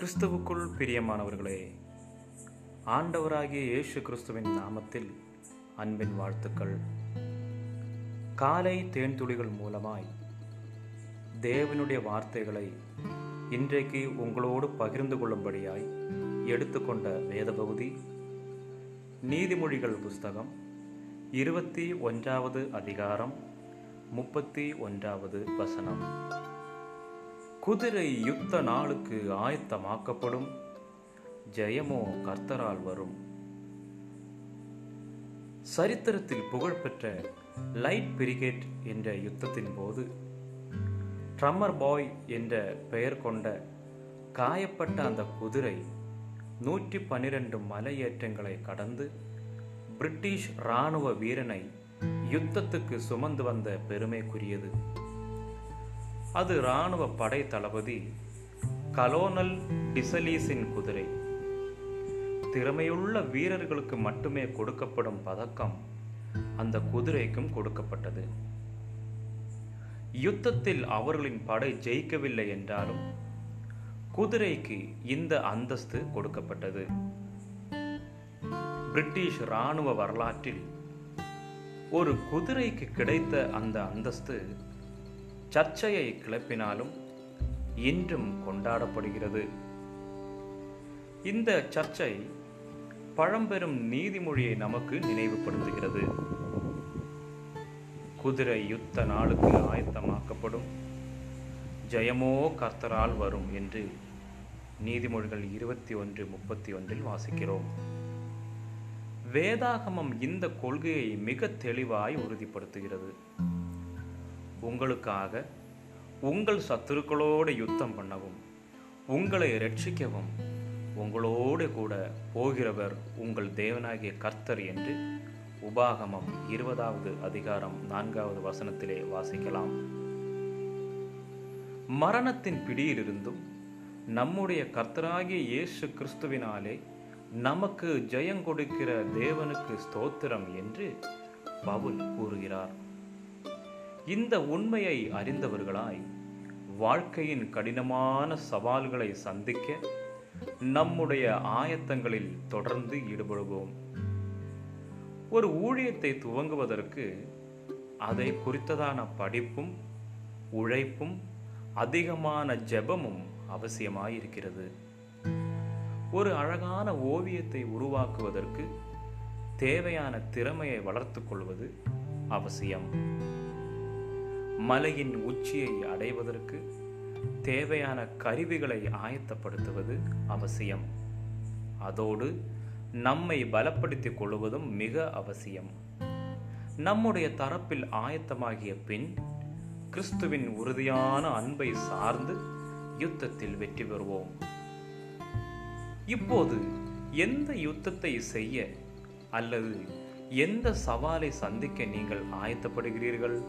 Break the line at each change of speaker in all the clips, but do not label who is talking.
கிறிஸ்துவுக்குள் பிரியமானவர்களே ஆண்டவராகிய இயேசு கிறிஸ்துவின் நாமத்தில் அன்பின் வாழ்த்துக்கள். காலை தேன்துளிகள் மூலமாய் தேவனுடைய வார்த்தைகளை இன்றைக்கு உங்களோடு பகிர்ந்து கொள்ளும்படியாய் எடுத்துக்கொண்ட வேத பகுதி நீதிமொழிகள் புஸ்தகம் இருபத்தி ஒன்றாவது அதிகாரம் முப்பத்தி ஒன்றாவது வசனம். குதிரை யுத்த நாளுக்கு ஆயத்தமாக்கப்படும். ஜெயமோ கர்த்தரால் வரும். சரித்திரத்தில் புகழ்பெற்ற லைட் பிரிகேட் என்ற யுத்தத்தின் போது ட்ரம்மர் பாய் என்ற பெயர் கொண்ட காயப்பட்ட அந்த குதிரை நூற்றி பன்னிரண்டு மலையேற்றங்களை கடந்து பிரிட்டிஷ் இராணுவ வீரனை யுத்தத்துக்கு சுமந்து வந்த பெருமைக்குரியது. அது இராணுவ படை தளபதி கலோனல் டிசலீஸின் குதிரை. திறமையுள்ள வீரர்களுக்கு மட்டுமே கொடுக்கப்படும் பதக்கம் அந்த குதிரைக்கும் கொடுக்கப்பட்டது. யுத்தத்தில் அவர்களின் படை ஜெயிக்கவில்லை என்றாலும் குதிரைக்கு இந்த அந்தஸ்து கொடுக்கப்பட்டது. பிரிட்டிஷ் இராணுவ வரலாற்றில் ஒரு குதிரைக்கு கிடைத்த அந்த அந்தஸ்து சர்ச்சையை கிளப்பினாலும் இன்றும் கொண்டாடப்படுகிறது. இந்த சர்ச்சை பழம்பெரும் நீதிமொழியை நமக்கு நினைவுபடுத்துகிறது. குதிரை யுத்த நாளுக்கு ஆயத்தமாக்கப்படும். ஜெயமோ கர்த்தரால் வரும் என்று நீதிமொழிகள் இருபத்தி ஒன்று முப்பத்தி ஒன்றில் வாசிக்கிறோம். வேதாகமம் இந்த கொள்கையை மிக தெளிவாய் உறுதிப்படுத்துகிறது. உங்களுக்காக உங்கள் சத்துருக்களோடு யுத்தம் பண்ணவும் உங்களை ரட்சிக்கவும் உங்களோடு கூட போகிறவர் உங்கள் தேவனாகிய கர்த்தர் என்று உபாகமம் இருபதாவது அதிகாரம் நான்காவது வசனத்திலே வாசிக்கலாம். மரணத்தின் பிடியிலிருந்தும் நம்முடைய கர்த்தராகிய இயேசு கிறிஸ்துவினாலே நமக்கு ஜெயங்கொடுக்கிற தேவனுக்கு ஸ்தோத்திரம் என்று பவுல் கூறுகிறார். இந்த உண்மையை அறிந்தவர்களாய் வாழ்க்கையின் கடினமான சவால்களை சந்திக்க நம்முடைய ஆயத்தங்களில் தொடர்ந்து ஈடுபடுவோம். ஒரு ஊழியத்தை துவங்குவதற்கு அதை குறித்ததான படிப்பும் உழைப்பும் அதிகமான ஜெபமும் அவசியமாயிருக்கிறது. ஒரு அழகான ஓவியத்தை உருவாக்குவதற்கு தேவையான திறமையை வளர்த்துக் கொள்வது அவசியம். மலையின் உச்சியை அடைவதற்கு தேவையான கருவிகளை ஆயத்தப்படுத்துவது அவசியம். அதோடு நம்மை பலப்படுத்திக் கொள்வதும் மிக அவசியம். நம்முடைய தரப்பில் ஆயத்தமாகிய பின் கிறிஸ்துவின் உறுதியான அன்பை சார்ந்து யுத்தத்தில் வெற்றி பெறுவோம். இப்போது எந்த யுத்தத்தை செய்ய அல்லது எந்த சவாலை சந்திக்க நீங்கள் ஆயத்தப்படுகிறீர்கள்?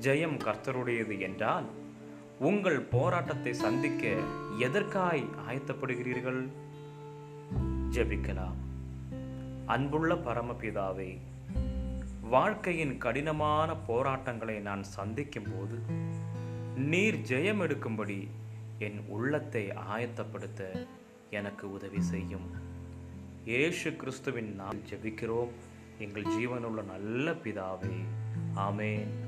ஜெயம் கர்த்தருடையது என்றால் உங்கள் போராட்டத்தை சந்திக்க எதற்காய் ஆயத்தப்படுகிறீர்கள்? ஜெபிக்கலாம். அன்புள்ள பரமபிதாவே வாழ்க்கையின் கடினமான போராட்டங்களை நான் சந்திக்கும் போது நீர் ஜெயம் எடுக்கும்படி என் உள்ளத்தை ஆயத்தப்படுத்த எனக்கு உதவி செய்யும். ஏசு கிறிஸ்துவின் நாம் ஜெபிக்கிறோம். எங்கள் ஜீவனுள்ள நல்ல பிதாவே ஆமேன்.